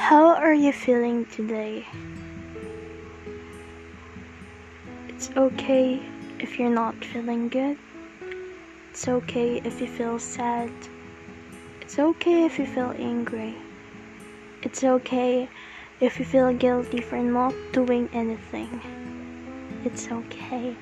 How are you feeling today? It's okay if you're not feeling good. It's okay if you feel sad. It's okay if you feel angry. It's okay if you feel guilty for not doing anything. It's okay.